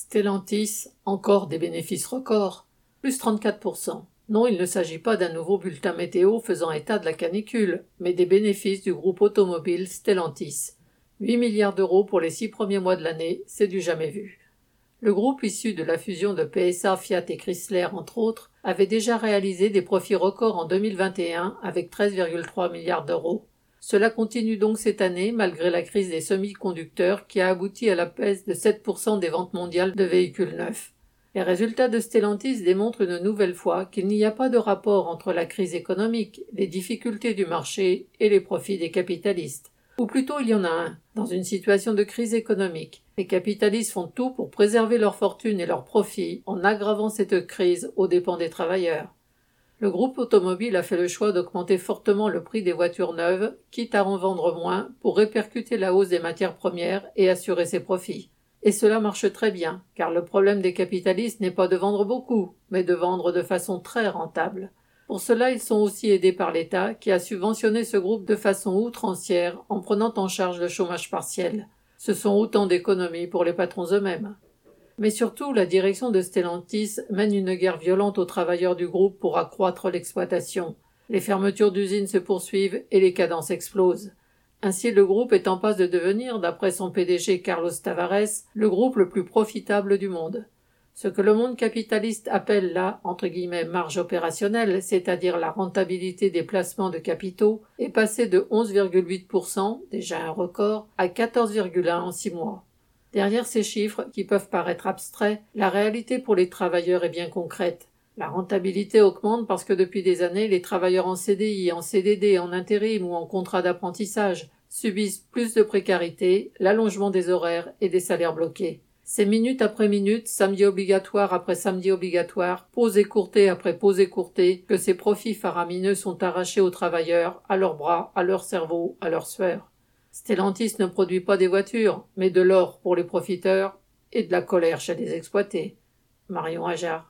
Stellantis, encore des bénéfices records, plus 34%. Non, il ne s'agit pas d'un nouveau bulletin météo faisant état de la canicule, mais des bénéfices du groupe automobile Stellantis. 8 milliards d'euros pour les six premiers mois de l'année, c'est du jamais vu. Le groupe issu de la fusion de PSA, Fiat et Chrysler, entre autres, avait déjà réalisé des profits records en 2021 avec 13,3 milliards d'euros. Cela continue donc cette année malgré la crise des semi-conducteurs qui a abouti à la baisse de 7% des ventes mondiales de véhicules neufs. Les résultats de Stellantis démontrent une nouvelle fois qu'il n'y a pas de rapport entre la crise économique, les difficultés du marché et les profits des capitalistes. Ou plutôt il y en a un. Dans une situation de crise économique, les capitalistes font tout pour préserver leur fortune et leurs profits en aggravant cette crise aux dépens des travailleurs. Le groupe automobile a fait le choix d'augmenter fortement le prix des voitures neuves, quitte à en vendre moins pour répercuter la hausse des matières premières et assurer ses profits. Et cela marche très bien, car le problème des capitalistes n'est pas de vendre beaucoup, mais de vendre de façon très rentable. Pour cela, ils sont aussi aidés par l'État, qui a subventionné ce groupe de façon outrancière en prenant en charge le chômage partiel. Ce sont autant d'économies pour les patrons eux-mêmes. Mais surtout, la direction de Stellantis mène une guerre violente aux travailleurs du groupe pour accroître l'exploitation. Les fermetures d'usines se poursuivent et les cadences explosent. Ainsi, le groupe est en passe de devenir, d'après son PDG Carlos Tavares, le groupe le plus profitable du monde. Ce que le monde capitaliste appelle la entre guillemets marge opérationnelle, c'est-à-dire la rentabilité des placements de capitaux, est passée de 11,8%, déjà un record, à 14,1 en six mois. Derrière ces chiffres, qui peuvent paraître abstraits, la réalité pour les travailleurs est bien concrète. La rentabilité augmente parce que depuis des années, les travailleurs en CDI, en CDD, en intérim ou en contrat d'apprentissage subissent plus de précarité, l'allongement des horaires et des salaires bloqués. C'est minute après minute, samedi obligatoire après samedi obligatoire, pause écourtée après pause écourtée, que ces profits faramineux sont arrachés aux travailleurs, à leurs bras, à leur cerveau, à leur sueur. Stellantis ne produit pas des voitures, mais de l'or pour les profiteurs et de la colère chez les exploités. Marion Ajar.